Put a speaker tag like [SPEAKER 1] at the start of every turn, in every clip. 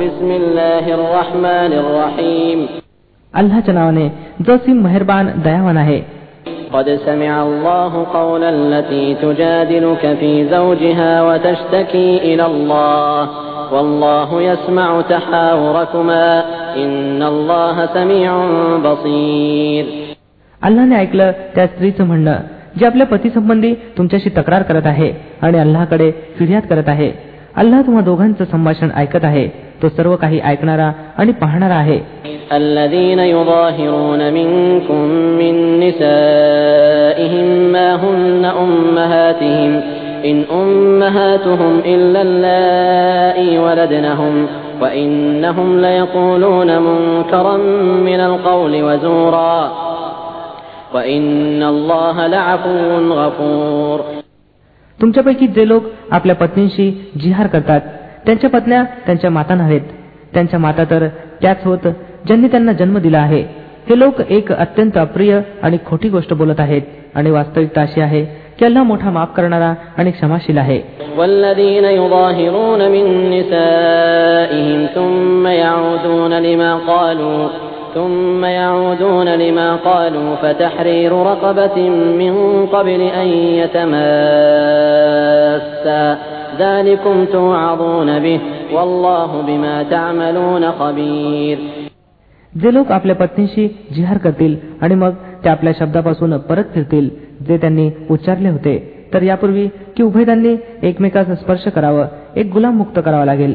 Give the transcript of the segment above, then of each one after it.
[SPEAKER 1] अल्लाच्या नावाने सी मेहरबान दयावान आहे قد سمع
[SPEAKER 2] الله قول التي تجادلك في زوجها وتشتكي إلى الله والله ऐकलं
[SPEAKER 1] त्या स्त्रीचं म्हणणं जे आपल्या संबंधी तुमच्याशी तक्रार करत आहे आणि अल्लाकडे फिर्याद करत आहे अल्लाह तुम्हा दोघांचं संभाषण ऐकत आहे तो सर्व काही ऐकणारा आणि पाहणारा आहे
[SPEAKER 2] न मिन إن أمهاتهم إلا اللائي ولدنهم وإنهم ليقولون منكرا من القول وزورا وإن الله لعفو غفور
[SPEAKER 1] तुमच्यापैकी जे लोक आपल्या पत्नींशी जिहार करतात त्यांच्या पत्न्या त्यांच्या माता नव्हेत त्यांच्या माता तर त्याच होत ज्यांनी त्यांना जन्म दिला आहे हे लोक एक अत्यंत अप्रिय आणि खोटी गोष्ट बोलत आहेत आणि वास्तविकता अशी आहे की अल्ला मोठा माफ करणारा आणि क्षमाशील आहे ثم يعودون لما قالوا فتحرير رقبة من قبل أن يتماسا ذلكم توعظون به والله بما تعملون خبير जे लोक आपल्या पत्नीशी जिहार करतील आणि मग ते आपल्या शब्दापासून परत फिरतील जे त्यांनी उच्चारले होते तर यापूर्वी की उभयतांनी एकमेकांचा स्पर्श करावं एक गुलाम मुक्त करावा लागेल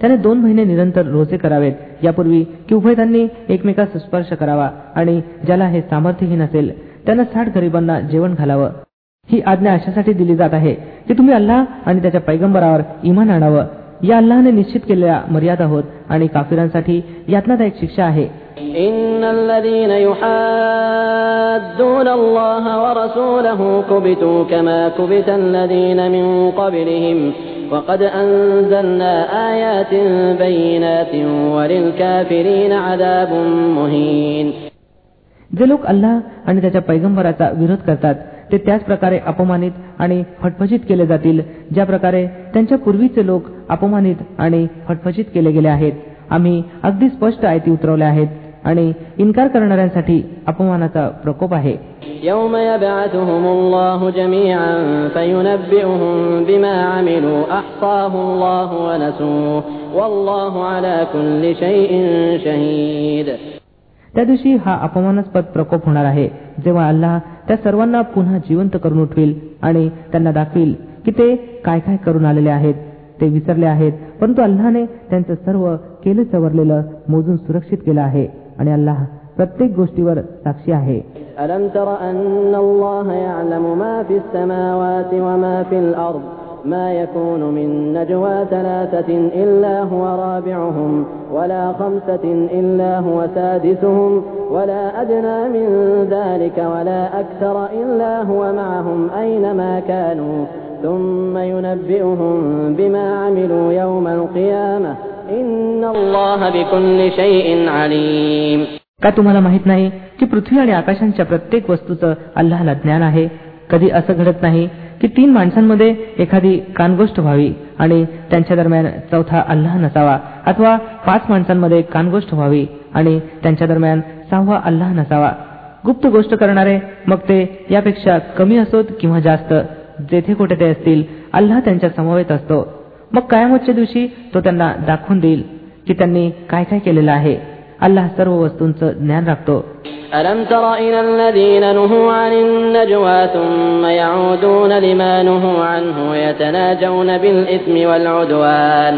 [SPEAKER 1] त्याने दोन महिने निरंतर रोजे करावेत यापूर्वी की त्यांनी एकमेकास स्पर्श करावा आणि ज्याला हे सामर्थ्यही नसेल त्यांना साठ गरिबांना जेवण घालावं ही आज्ञा अशासाठी दिली जात आहे की तुम्ही अल्लाह आणि त्याच्या पैगंबरावर इमान आणावं या अल्लाहने निश्चित केलेल्या मर्यादा होत आणि काफिरांसाठी एक शिक्षा आहे وقد أنزلنا آيات بينات وللكافرين عذاب مهين जे लोक अल्लाह आणि त्याच्या पैगंबराचा विरोध करतात ते त्याच प्रकारे अपमानित आणि फटफजित केले जातील ज्या प्रकारे त्यांच्या पूर्वीचे लोक अपमानित आणि फटफजित केले गेले आहेत आम्ही अगदी स्पष्ट आयती उतरवल्या आहेत आणि इन्कार करणाऱ्यांसाठी अपमानाचा प्रकोप आहे त्या दिवशी हा अपमानास्पद प्रकोप होणार आहे जेव्हा अल्लाह त्या सर्वांना पुन्हा जिवंत करून उठवेल आणि त्यांना दाखवेल की ते काय काय करून आलेले आहेत ते विसरले आहेत परंतु अल्लाने त्यांचं सर्व केलं चवरलेलं मोजून सुरक्षित केलं आहे आणि
[SPEAKER 2] अल्लाह
[SPEAKER 1] प्रत्येक गोष्टीवर साक्षी आहे
[SPEAKER 2] ألم تر أن الله يعلم ما في السماوات وما في الأرض ما يكون من نجوى ثلاثة إلا هو رابعهم ولا خمسة إلا هو سادسهم ولا أدنى من ذلك ولا أكثر إلا هو معهم أينما كانوا ثم ينبئهم بما عملوا يوم القيامة
[SPEAKER 1] का तुम्हाला माहित नाही की पृथ्वी आणि आकाशांच्या प्रत्येक वस्तूचं अल्लाहला ज्ञान आहे कधी असं घडत नाही की तीन माणसांमध्ये एखादी कानगोष्ट व्हावी आणि त्यांच्या दरम्यान चौथा अल्लाह नसावा अथवा पाच माणसांमध्ये कानगोष्ट व्हावी आणि त्यांच्या दरम्यान सहावा अल्लाह नसावा गुप्त गोष्ट करणारे मग ते यापेक्षा कमी असोत किंवा जास्त जेथे कुठे ते असतील अल्लाह त्यांच्या समवेत असतो मग कयामतच्या दिवशी तो त्यांना दाखवून देईल की त्यांनी काय काय केलेलं आहे अल्लाह सर्व वस्तूंचं ज्ञान राखतो
[SPEAKER 2] ألم تر إلى الذين نهوا عن النجوى ثم يعودون لما نهوا عنه يتناجون بالإثم والعدوان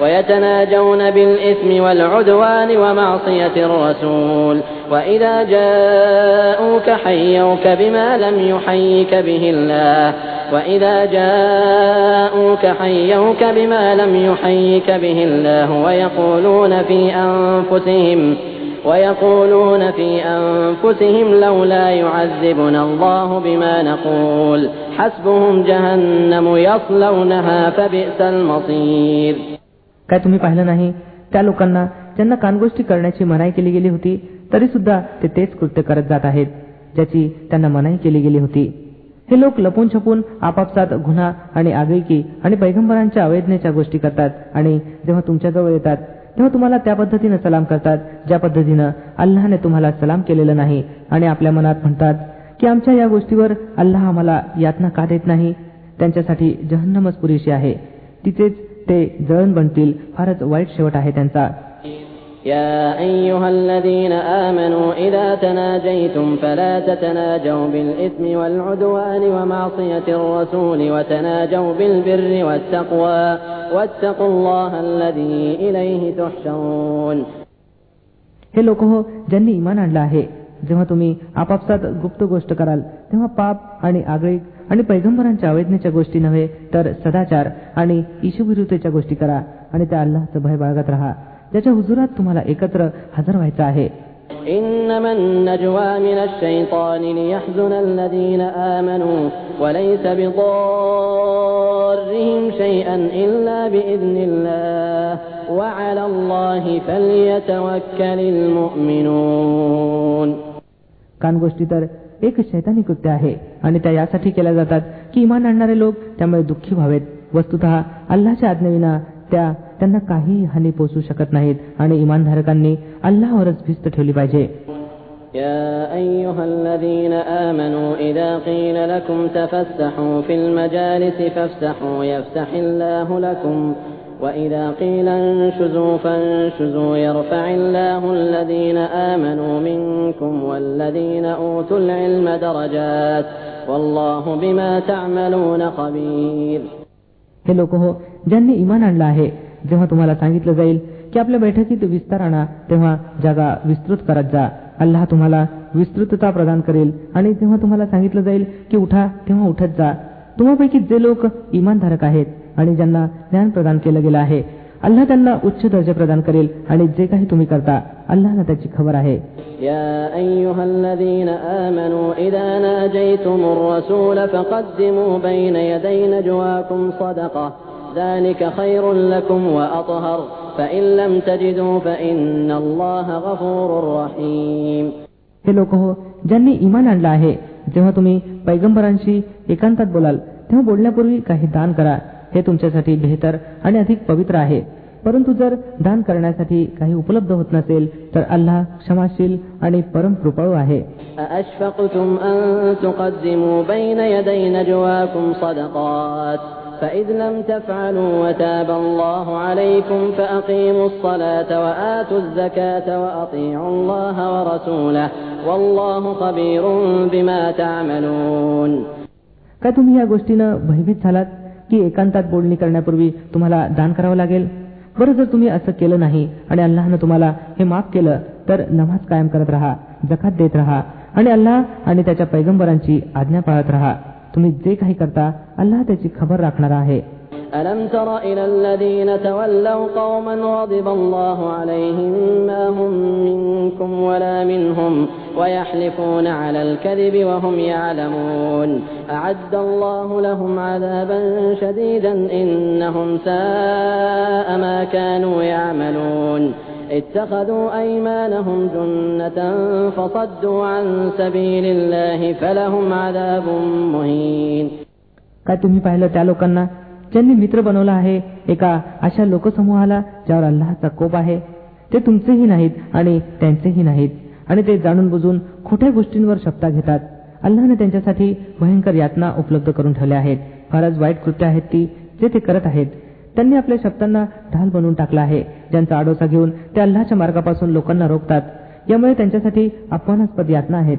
[SPEAKER 2] ويتناجون بالإثم والعدوان ومعصية الرسول وإذا جاءوك حيوك بما لم يحيك به الله وإذا جاءوك حيوك بما لم يحيك به الله ويقولون في أنفسهم ويقولون في أنفسهم لولا يعذبنا الله بما نقول حسبهم جهنم يصلونها فبئس المصير
[SPEAKER 1] काय तुम्ही पाहिलं नाही त्या लोकांना ज्यांना कानगोष्टी करण्याची मनाई केली गेली होती तरी सुद्धा ते तेच कृत्य करत जात आहेत ज्याची त्यांना मनाई केली गेली होती हे लोक लपून छपून आपापसात गुन्हा आणि आगळीकी आणि पैगंबरांच्या अवैधनेच्या गोष्टी करतात आणि जेव्हा तुमच्याजवळ येतात तेव्हा तुम्हाला त्या पद्धतीनं सलाम करतात ज्या पद्धतीनं अल्लाहने तुम्हाला सलाम केलेलं नाही आणि आपल्या मनात म्हणतात की आमच्या या गोष्टीवर अल्लाह आम्हाला यातना का देत नाही त्यांच्यासाठी जहन्नमच पुरेशी आहे तिथेच ते जळण बनतील फारच वाईट शेवट आहे
[SPEAKER 2] त्यांचा يا أيها الذين آمنوا إذا تناجيتم فلا تتناجوا بالإثم والعدوان ومعصية الرسول وتناجوا بالبر
[SPEAKER 1] والتقوى واتقوا الله الذي إليه تحشرون हे लोक हो ज्यांनी इमान आणलं आहे जेव्हा तुम्ही आपापसात गुप्त गोष्ट कराल तेव्हा पाप आणि आगळीक आणि पैगंबरांच्या अवैधनेच्या गोष्टी नव्हे तर सदाचार आणि ईशुविरुतेच्या गोष्टी करा आणि त्या अल्लाहचं भय बाळगत राहा ज्याच्या हुजुरात तुम्हाला एकत्र हजर व्हायचं आहे कान गोष्टी तर एक शैतानी कृत्य आहे आणि त्या यासाठी केल्या जातात की इमान आणणारे लोक त्यामुळे दुःखी व्हावेत वस्तुत अल्लाच्या आज्ञेविना त्या त्यांना काहीही हानी पोहोचू शकत नाहीत आणि इमानधारकांनी अल्लावरच भिस्त ठेवली पाहिजे يا أيها الذين وإذا قيل انشزوا فانشزوا يرفع الله الذين آمنوا منكم والذين أوتوا العلم درجات والله بما تعملون خبير हे लोक हो ज्यांनी इमान आणलं आहे जेव्हा तुम्हाला सांगितलं जाईल की आपल्या बैठकीत विस्तार आणा तेव्हा जागा विस्तृत करत जा अल्लाह तुम्हाला विस्तृतता प्रदान करेल आणि जेव्हा तुम्हाला सांगितलं जाईल की उठा तेव्हा उठत जा तुम्हापैकी जे लोक इमानधारक आहेत आणि ज्यांना ज्ञान प्रदान केलं गेलं आहे अल्लाह त्यांना उच्च दर्जा प्रदान करेल आणि जे काही तुम्ही करता अल्लाहला त्याची खबर आहे
[SPEAKER 2] हे लोक हो
[SPEAKER 1] ज्यांनी इमान आणलं आहे जेव्हा तुम्ही पैगंबरांशी एकांतात बोलाल तेव्हा बोलण्यापूर्वी काही दान करा हे तुमच्यासाठी बेहतर आणि अधिक पवित्र आहे परंतु जर दान करण्यासाठी काही उपलब्ध होत नसेल तर अल्लाह क्षमाशील आणि परम कृपाळू आहे
[SPEAKER 2] أأشفقتم فإذ لم تفعلوا وتاب तुम्ही या गोष्टीनं भयभीत
[SPEAKER 1] झालात की एकांतात बोलणी करण्यापूर्वी तुम्हाला दान करावं लागेल बरं जर तुम्ही असं केलं नाही आणि अल्लाहनं तुम्हाला हे माफ केलं तर नमाज कायम करत राहा जखात देत राहा आणि अल्लाह आणि त्याच्या पैगंबरांची आज्ञा पाळत राहा तुम्ही जे काही करता अल्लाह त्याची खबर राखणार आहे
[SPEAKER 2] ألم تر إلى الذين تولوا قوما غضب الله عليهم ما هم منكم ولا منهم ويحلفون على الكذب وهم يعلمون أعد الله لهم عذابا شديدا إنهم ساء ما كانوا يعملون اتخذوا أيمانهم جنة فصدوا عن سبيل الله فلهم عذاب مهين
[SPEAKER 1] ज्यांनी मित्र बनवला आहे एका अशा लोकसमूहाला ज्यावर अल्लाहचा कोप आहे ते तुमचेही नाहीत आणि त्यांचेही नाहीत आणि ते जाणून बुजून खोट्या गोष्टींवर शब्दा घेतात अल्लाने त्यांच्यासाठी भयंकर यातना उपलब्ध करून ठेवल्या आहेत फारच वाईट कृत्य आहेत ती जे ते करत आहेत त्यांनी आपल्या शब्दांना ढाल बनवून टाकला आहे ज्यांचा आडोसा घेऊन ते अल्लाच्या मार्गापासून लोकांना रोखतात यामुळे त्यांच्यासाठी अपमानास्पद यातना आहेत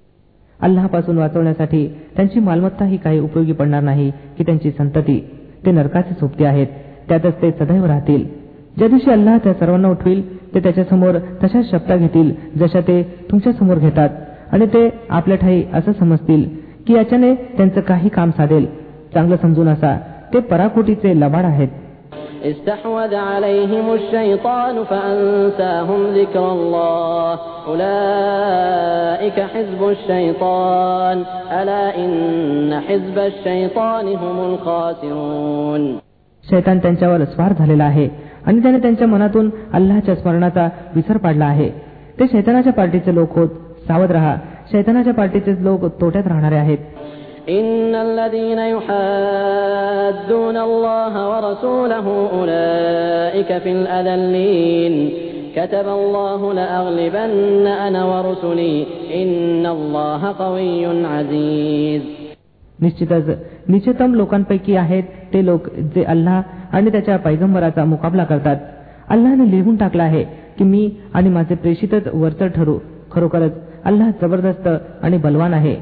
[SPEAKER 1] अल्लाहपासून वाचवण्यासाठी त्यांची मालमत्ता ही काही उपयोगी पडणार नाही की त्यांची संतती ते नरकाचे सोबती आहेत त्यातच ते सदैव राहतील ज्या दिवशी अल्लाह त्या सर्वांना उठवील ते त्याच्यासमोर तशाच शब्दा घेतील जशा ते तुमच्या समोर घेतात आणि ते आपल्या ठाई असं समजतील की याच्याने त्यांचं काही काम साधेल चांगलं समजून असा ते पराकोटीचे लबाड आहेत استحوذ عليهم الشيطان فأنساهم ذكر الله أولئك حزب الشيطان ألا إن حزب الشيطان هم الخاسرون शैतान त्यांच्यावर स्वार झालेला आहे आणि त्याने त्यांच्या मनातून अल्लाच्या स्मरणाचा विसर पाडला आहे ते शैतानाच्या पार्टीचे लोक होत सावध रहा शैतानाच्या पार्टीचे लोक तोट्यात राहणारे आहेत إن الذين يحادون الله ورسوله أولئك في الأذلين كتب الله لأغلبن أنا ورسلي إن الله قوي عزيز निश्चितच निश्चितम लोकांपैकी आहेत ते लोक जे अल्लाह आणि त्याच्या पैगंबराचा मुकाबला करतात अल्लाहने लिहून टाकला आहे की मी आणि माझे प्रेषितच वरचर ठरू खरोखरच अल्लाह जबरदस्त आणि बलवान आहे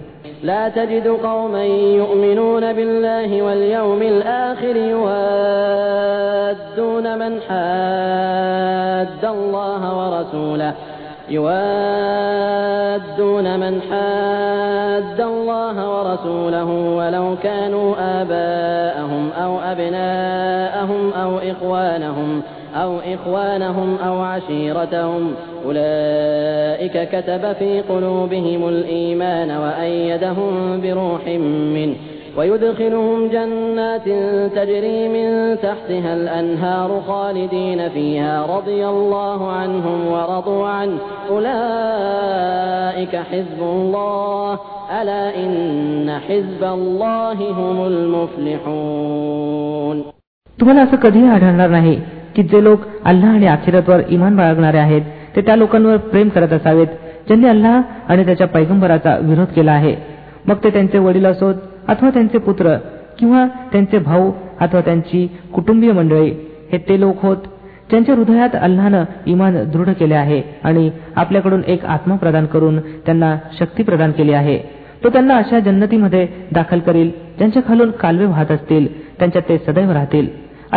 [SPEAKER 2] لا تجد قوما يؤمنون بالله واليوم الآخر يوادون من حاد الله ورسوله يوادون من حاد الله ورسوله ولو كانوا آباءهم أو أبناءهم أو إخوانهم ۖ أو إخوانهم أو عشيرتهم أولئك كتب في قلوبهم الإيمان وأيدهم بروح منه ويدخلهم جنات تجري من تحتها الأنهار خالدين فيها رضي الله عنهم ورضوا عنه أولئك حزب الله ألا إن حزب الله هم
[SPEAKER 1] المفلحون तुम्हाला असं कधीही आढळणार नाही की जे लोक अल्लाह आणि आखिरतवर इमान बाळगणारे आहेत ते त्या लोकांवर प्रेम करत असावेत ज्यांनी अल्लाह आणि त्याच्या पैगंबराचा विरोध केला आहे मग ते त्यांचे वडील असोत अथवा त्यांचे पुत्र किंवा त्यांचे भाऊ अथवा त्यांची कुटुंबीय मंडळी हे ते लोक होत ज्यांच्या हृदयात अल्लानं इमान दृढ केले आहे आणि आपल्याकडून एक आत्मा प्रदान करून त्यांना शक्ती प्रदान केली आहे तो त्यांना अशा जन्नतीमध्ये दाखल करील ज्यांच्या खालून कालवे वाहत असतील त्यांच्यात ते सदैव राहतील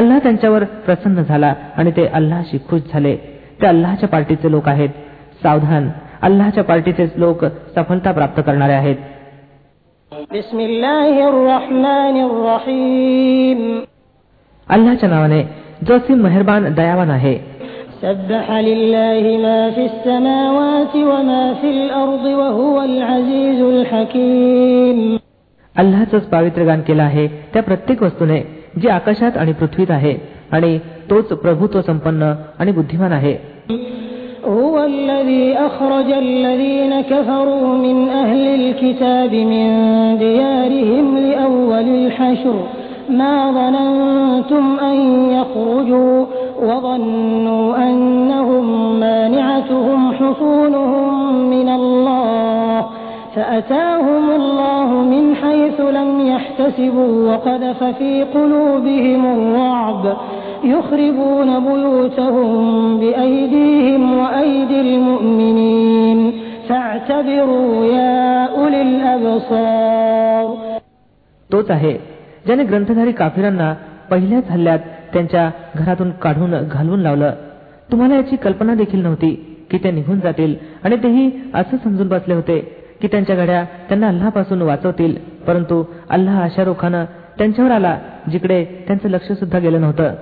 [SPEAKER 1] अल्लाह त्यांच्यावर प्रसन्न झाला आणि ते अल्लाशी खुश झाले ते अल्लाहच्या पार्टीचे लोक आहेत सावधान अल्लाहच्या पार्टीचे लोक सफलता प्राप्त करणारे आहेत अल्लाच्या नावाने जो मेहरबान दयावान आहे अल्लाच गान केलं आहे त्या प्रत्येक वस्तूने जे आकाशात आणि पृथ्वीत आहे आणि तोच प्रभुत्व संपन्न आणि बुद्धिमान आहे
[SPEAKER 2] هو الذي أخرج الذين كفروا من أهل الكتاب من ديارهم لأول الحشر ما ظننتم أن يخرجوا وظنوا أنهم مانعتهم حصونهم من तोच आहे
[SPEAKER 1] ज्याने ग्रंथधारी काफिरांना पहिल्याच हल्ल्यात त्यांच्या घरातून काढून घालवून लावलं तुम्हाला याची कल्पना देखील नव्हती की ते निघून जातील आणि तेही असं समजून बसले होते की त्यांच्या घड्या त्यांना अल्लाहपासून वाचवतील परंतु अल्लाह रोखानं त्यांच्यावर आला जिकडे त्यांचं लक्ष सुद्धा गेलं नव्हतं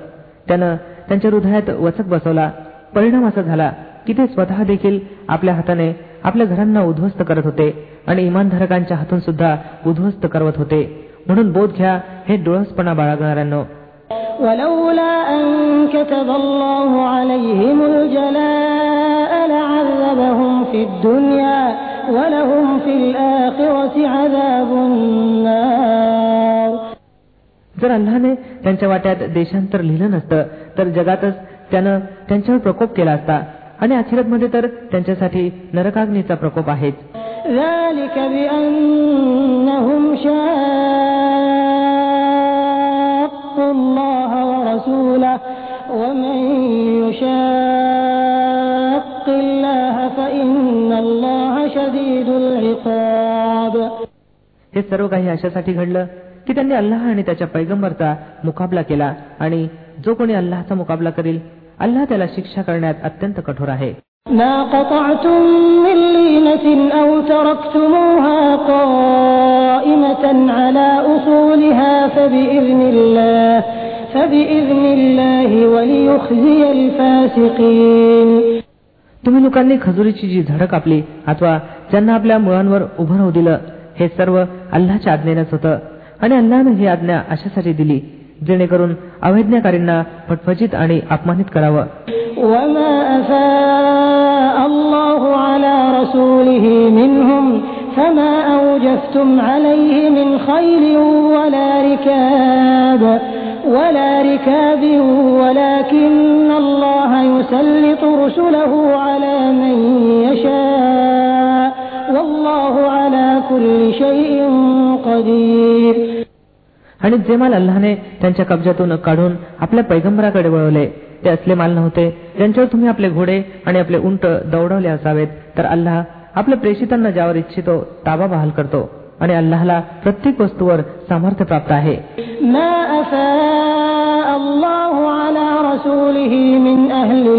[SPEAKER 1] त्यानं त्यांच्या हृदयात वचक बसवला परिणाम असा झाला की ते स्वतः देखील आपल्या हाताने आपल्या घरांना उद्ध्वस्त करत होते आणि इमानधारकांच्या हातून सुद्धा उद्ध्वस्त करत होते म्हणून बोध घ्या हे डोळसपणा
[SPEAKER 2] बाळगणाऱ्यांनो ولولا أن كتب الله عليهم الجلاء لعذبهم في الدنيا
[SPEAKER 1] जर अल्लाने त्यांच्या वाट्यात देशांतर लिहिलं नसतं तर जगातच त्यानं त्यांच्यावर प्रकोप केला असता आणि अखिरत मध्ये तर त्यांच्यासाठी नरकाग्नीचा प्रकोप
[SPEAKER 2] आहे ومن
[SPEAKER 1] हे सर्व काही अशासाठी घडलं की त्यांनी अल्लाह आणि त्याच्या पैगंबरचा मुकाबला केला आणि जो कोणी अल्लाचा मुकाबला करील अल्लाह त्याला शिक्षा करण्यात अत्यंत कठोर आहे तुम्ही लोकांनी खजुरीची जी झडक आपली अथवा ज्यांना आपल्या मुळांवर उभं राहू दिलं हे सर्व अल्लाच्या आज्ञेनेच होतं आणि अल्लानं ही आज्ञा अशासाठी दिली जेणेकरून अवैज्ञकारींना फटफजित आणि अपमानित
[SPEAKER 2] करावं وما أفاء الله على رسوله منهم فما أوجفتم عليه من خيل ولا ركاب ولا ركاب ولكن الله يسلط رسله على من يشاء
[SPEAKER 1] आणि जे माल अल्लाने त्यांच्या कब्जातून काढून आपल्या पैगंबराकडे वळवले ते असले माल नव्हते ज्यांच्यावर तुम्ही आपले घोडे आणि आपले उंट दौडवले असावेत तर अल्लाह आपल्या प्रेषितांना ज्यावर इच्छितो ताबा बहाल करतो आणि अल्लाहला प्रत्येक वस्तूवर सामर्थ्य प्राप्त आहे अल्लाहू
[SPEAKER 2] अला रसूलिही मिन अहलिल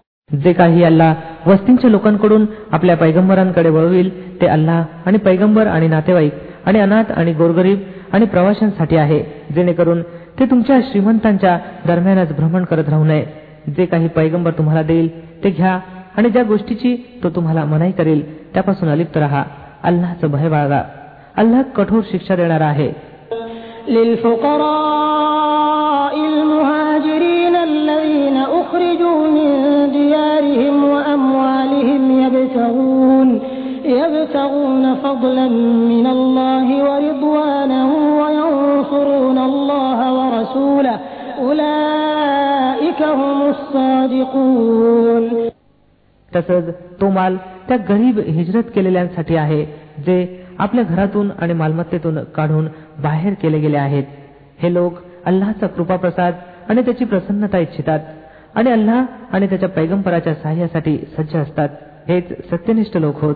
[SPEAKER 1] जे काही अल्ला वस्तींच्या लोकांकडून आपल्या पैगंबरांकडे वळविल ते अल्लाह आणि पैगंबर आणि नातेवाईक आणि अनाथ आणि गोरगरीब आणि प्रवाशांसाठी आहे जेणेकरून ते तुमच्या श्रीमंतांच्या दरम्यानच भ्रमण करत राहू नये जे काही पैगंबर तुम्हाला देईल ते घ्या आणि ज्या गोष्टीची तो तुम्हाला मनाई करेल त्यापासून अलिप्त राहा अल्लाचं भय बाळगा अल्लाह कठोर शिक्षा देणारा आहे يبتغون فضلا من الله ورضوانه وينصرون الله ورسوله أولئك هم الصادقون तसंच तो माल त्या गरीब हिजरत केलेल्यांसाठी आहे जे आपल्या घरातून आणि मालमत्तेतून काढून बाहेर केले गेले आहेत हे लोक अल्लाचा कृपाप्रसाद आणि त्याची प्रसन्नता इच्छितात आणि अल्लाह आणि त्याच्या पैगंबराच्या सहाय्यासाठी सज्ज असतात हेच सत्यनिष्ठ लोक होत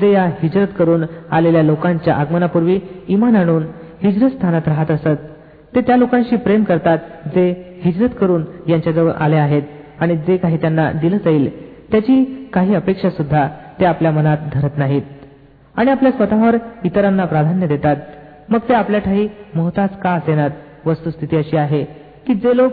[SPEAKER 1] जे या हिजरत करून आलेल्या लोकांच्या आगमनापूर्वी इमान आणून हिजरत स्थानात राहत असत ते त्या लोकांशी प्रेम करतात जे हिजरत करून यांच्याजवळ आले आहेत आणि जे काही त्यांना दिलं जाईल त्याची काही अपेक्षा सुद्धा ते आपल्या मनात धरत नाहीत आणि आपल्या स्वतःवर इतरांना प्राधान्य देतात मग ते आपल्या ठाई मोहताज का असेनात वस्तुस्थिती अशी आहे की जे लोक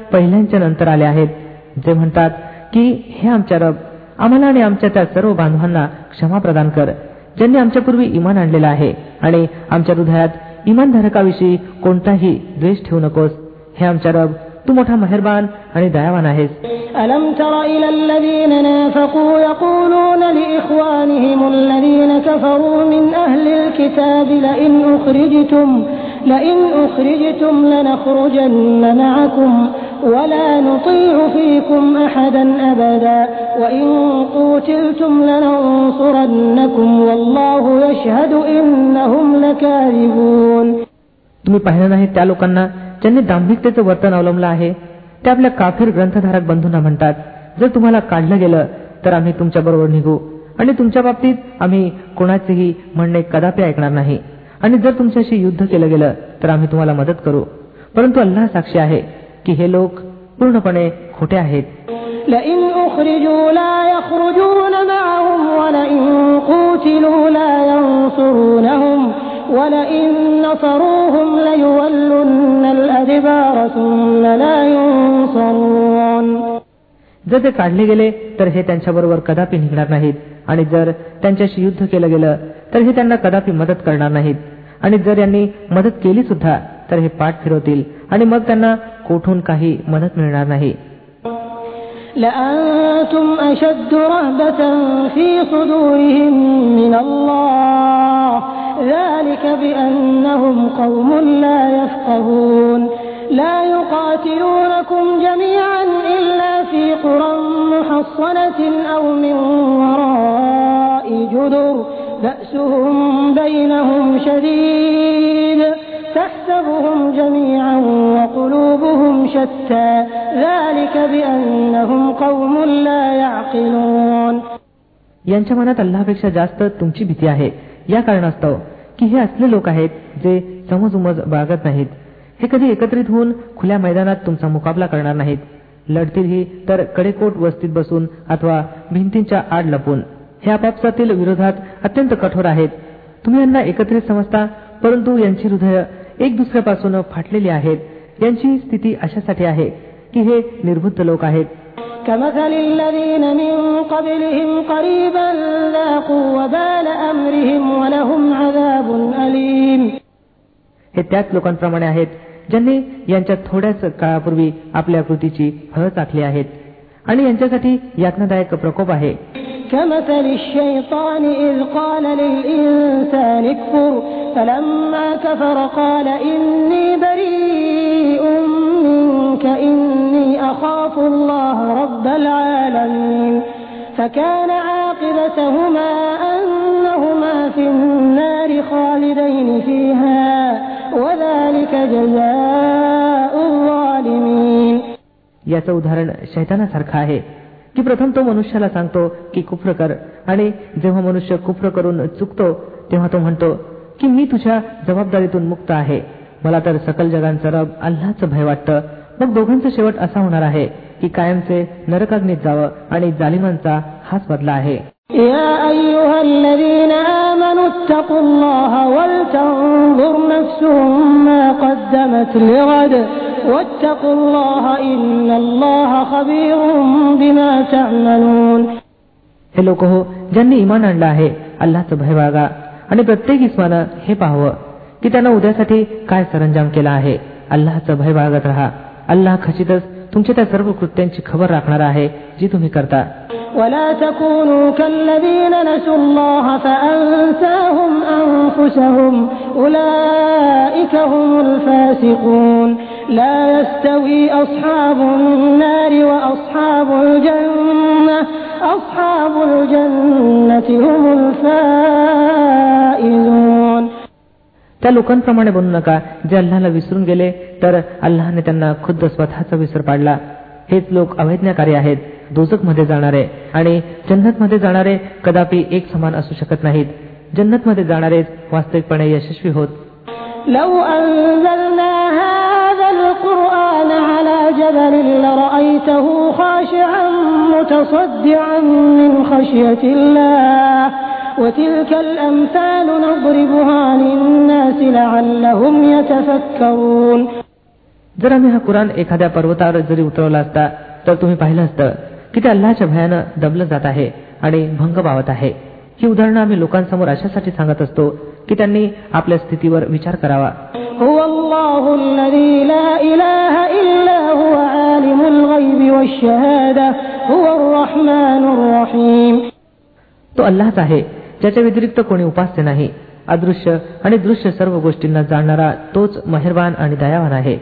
[SPEAKER 1] पहिल्यांच्या नंतर आले आहेत जे म्हणतात की हे आमच्या रब आम्हाला आणि आमच्या त्या सर्व बांधवांना क्षमा प्रदान कर ज्यांनी आमच्यापूर्वी इमान आणलेला आहे आणि आमच्या हृदयात इमानधारकाविषयी कोणताही द्वेष ठेवू नकोस हे आमच्या रब तू मोठा मेहरबान आणि दयावान
[SPEAKER 2] आहेस ألم تر إلى الذين نافقوا يقولون لإخوانهم الذين كفروا من أهل الكتاب لئن أخرجتم, لئن أخرجتم لنخرجن معكم ولا نطيع فيكم أحدا أبدا وإن قوتلتم لننصرنكم والله يشهد إنهم لكاذبون
[SPEAKER 1] तुम्ही पाहिलं नाही त्या लोकांना ज्यांनी दांभिकतेचं वर्तन अवलंबलं आहे त्या आपल्या काफीर ग्रंथधारक बंधूंना म्हणतात जर तुम्हाला काढलं गेलं तर आम्ही तुमच्या बरोबर निघू आणि तुमच्या बाबतीत आम्ही कोणाचेही म्हणणे कदापि ऐकणार नाही आणि जर तुमच्याशी युद्ध केलं गेलं तर आम्ही तुम्हाला मदत करू परंतु अल्लाह साक्षी आहे की हे लोक पूर्णपणे खोटे आहेत जर ते काढले गेले तर हे त्यांच्याबरोबर कदापि निघणार नाहीत आणि जर त्यांच्याशी युद्ध केलं गेलं तर हे त्यांना कदापि मदत करणार नाहीत आणि जर यांनी मदत केली सुद्धा तर हे पाठ फिरवतील आणि मग त्यांना कोठून
[SPEAKER 2] काही मदत मिळणार नाही لأنتم أشد رهبة في صدورهم من الله ذلك بأنهم قوم لا يفقهون لا يقاتلونكم جميعا إلا في قرى محصنة أو من وراء جدر بأسهم بينهم شديد
[SPEAKER 1] यांच्या मनात अल्लापेक्षा जास्त तुमची भीती आहे या कारणास्तव की हे असले लोक आहेत जे समज उमज बाळगत नाहीत हे कधी एकत्रित होऊन खुल्या मैदानात तुमचा मुकाबला करणार नाहीत लढतीलही तर कडेकोट वस्तीत बसून अथवा भिंतींच्या आड लपून हे आपापसातील विरोधात अत्यंत कठोर आहेत तुम्ही यांना एकत्रित समजता परंतु यांची हृदय एक दुसऱ्यापासून फाटलेले आहेत यांची स्थिती अशासाठी आहे की हे निर्बुद्ध लोक आहेत हे त्याच लोकांप्रमाणे आहेत ज्यांनी यांच्या थोड्याच काळापूर्वी आपल्या कृतीची फळं आखली आहेत आणि यांच्यासाठी यातनादायक प्रकोप आहे
[SPEAKER 2] كمثل الشيطان إذ قال للإنسان اكفر فلما كفر قال إني بريء منك إني أخاف الله رب العالمين فكان عاقبتهما أنهما في النار خالدين فيها وذلك جزاء الظالمين
[SPEAKER 1] याचं उदाहरण शैतानासारखं आहे की प्रथम तो मनुष्याला सांगतो की कुफ्र कर आणि जेव्हा मनुष्य कुफ्र करून चुकतो तेव्हा तो म्हणतो की मी तुझ्या जबाबदारीतून मुक्त आहे मला तर सकल जगांचा रब अल्लाचं भय वाटतं मग दोघांचं शेवट असा होणार आहे की कायमचे नरकाग्नीत जावं आणि जालिमांचा हाच बदला आहे
[SPEAKER 2] हे
[SPEAKER 1] लोक हो ज्यांनी इमान आणलं आहे अल्लाचं भय बाळगा आणि प्रत्येक इस्मानं हे पाहावं की त्यानं उद्यासाठी काय सरंजाम केला आहे अल्लाचं भय बाळगत राहा अल्लाह खचितच तुमच्या त्या सर्व कृत्यांची खबर राखणार आहे जी तुम्ही करता ولا تكونوا كالذين نسوا الله فأنساهم أنفسهم أولئك هم الفاسقون لا يستوي أصحاب النار وأصحاب الجنة أصحاب الجنة هم الفائزون त्या लोकांप्रमाणे बनू नका जे अल्लाला विसरून गेले तर अल्लाने त्यांना खुद्द स्वतःचा विसर पाडला हेच लोक अवैज्ञाकारी आहेत दोजक मध्ये जाणारे आणि जन्नत मध्ये जाणारे कदापि एक समान असू शकत नाहीत जन्नत मध्ये जाणारे वास्तविकपणे यशस्वी होत
[SPEAKER 2] على جبل خاشعا متصدعا من
[SPEAKER 1] الله وتلك نضربها للناس لعلهم يتفكرون जर आम्ही हा कुराण एखाद्या पर्वतावर जरी उतरवला असता तर तुम्ही पाहिलं असतं की ते अल्लाच्या भयानं दबलं जात आहे आणि भंग पावत आहे ही उदाहरणं आम्ही लोकांसमोर अशासाठी सांगत असतो की त्यांनी आपल्या स्थितीवर विचार करावा
[SPEAKER 2] هو الله الذي لا هو عالم الغيب هو الرحمن
[SPEAKER 1] الرحيم तो अल्लाच आहे ज्याच्या व्यतिरिक्त कोणी उपास्य नाही अदृश्य आणि दृश्य सर्व गोष्टींना जाणणारा तोच मेहरबान आणि दयावान आहे